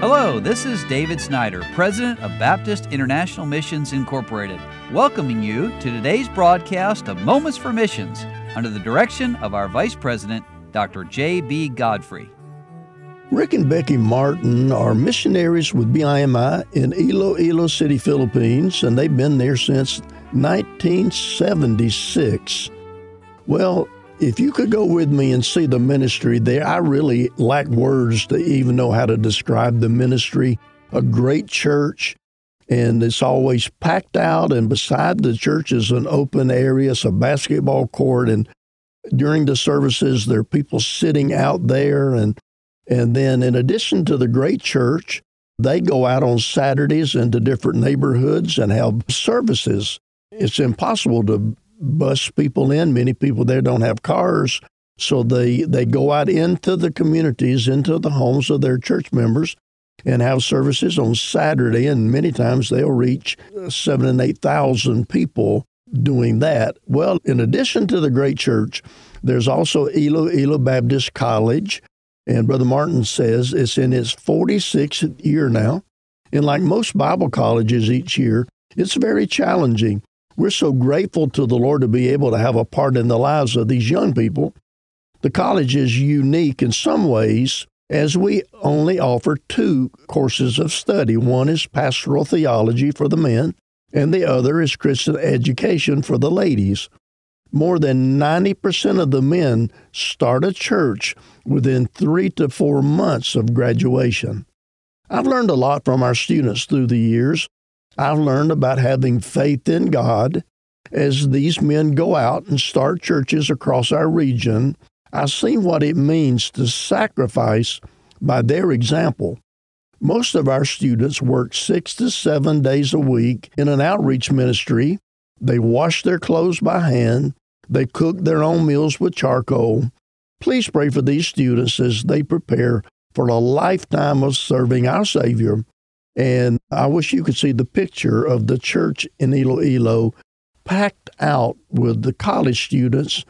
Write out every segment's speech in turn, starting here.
Hello, this is David Snyder, President of Baptist International Missions Incorporated, welcoming you to today's broadcast of Moments for Missions under the direction of our Vice President, Dr. J.B. Godfrey. Rick and Becky Martin are missionaries with BIMI in Iloilo City, Philippines, and they've been there since 1976. Well, if you could go with me and see the ministry there, I really lack words to even know how to describe the ministry. A great church, and it's always packed out, and beside the church is an open area, it's a basketball court, and during the services, there are people sitting out there, and and then in addition to the great church, they go out on Saturdays into different neighborhoods and have services. It's impossible to bus people in. Many people there don't have cars. So they, they go out into the communities, into the homes of their church members, and have services on Saturday. And many times they'll reach seven and 8,000 people doing that. Well, in addition to the great church, there's also Iloilo Baptist College. And Brother Martin says it's in its 46th year now. And like most Bible colleges each year, it's very challenging. We're so grateful to the Lord to be able to have a part in the lives of these young people. The college is unique in some ways as we only offer two courses of study. One is pastoral theology for the men, and the other is Christian education for the ladies. More than 90% of the men start a church within three to four months of graduation. I've learned a lot from our students through the years, I've learned about having faith in God as these men go out and start churches across our region. I've seen what it means to sacrifice by their example. Most of our students work six to seven days a week in an outreach ministry. They wash their clothes by hand. They cook their own meals with charcoal. Please pray for these students as they prepare for a lifetime of serving our Savior and I wish you could see the picture of the church in Iloilo packed out with the college students.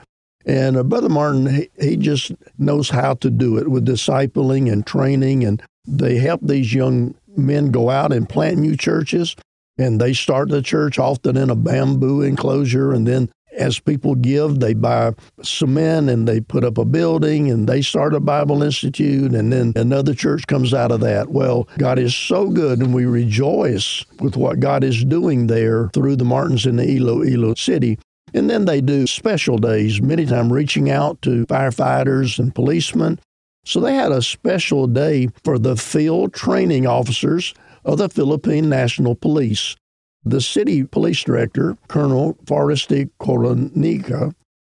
And uh, Brother Martin, he, he just knows how to do it with discipling and training. And they help these young men go out and plant new churches. And they start the church often in a bamboo enclosure and then as people give, they buy cement and they put up a building and they start a Bible Institute and then another church comes out of that. Well, God is so good and we rejoice with what God is doing there through the Martins in the Iloilo City. And then they do special days, many times reaching out to firefighters and policemen. So they had a special day for the field training officers of the Philippine National Police. The city police director, Colonel Forresty Coronica,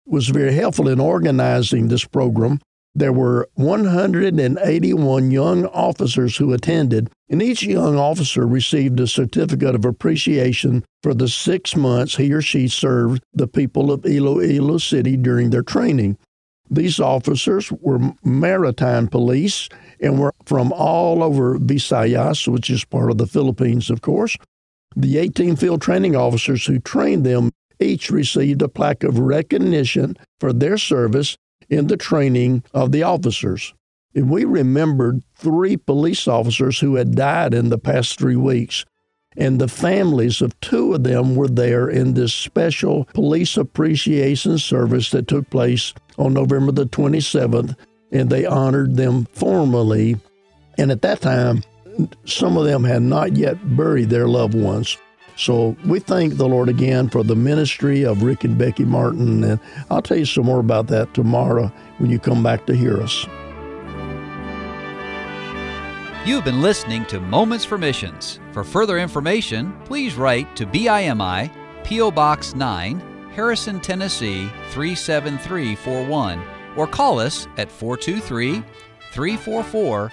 was very helpful in organizing this program. There were 181 young officers who attended, and each young officer received a certificate of appreciation for the six months he or she served the people of Iloilo City during their training. These officers were maritime police and were from all over Visayas, which is part of the Philippines, of course. The 18 field training officers who trained them each received a plaque of recognition for their service in the training of the officers. And we remembered three police officers who had died in the past three weeks. And the families of two of them were there in this special police appreciation service that took place on November the 27th. And they honored them formally. And at that time, some of them had not yet buried their loved ones. So we thank the Lord again for the ministry of Rick and Becky Martin. And I'll tell you some more about that tomorrow when you come back to hear us. You've been listening to Moments for Missions. For further information, please write to BIMI, P.O. Box 9, Harrison, Tennessee 37341, or call us at 423 344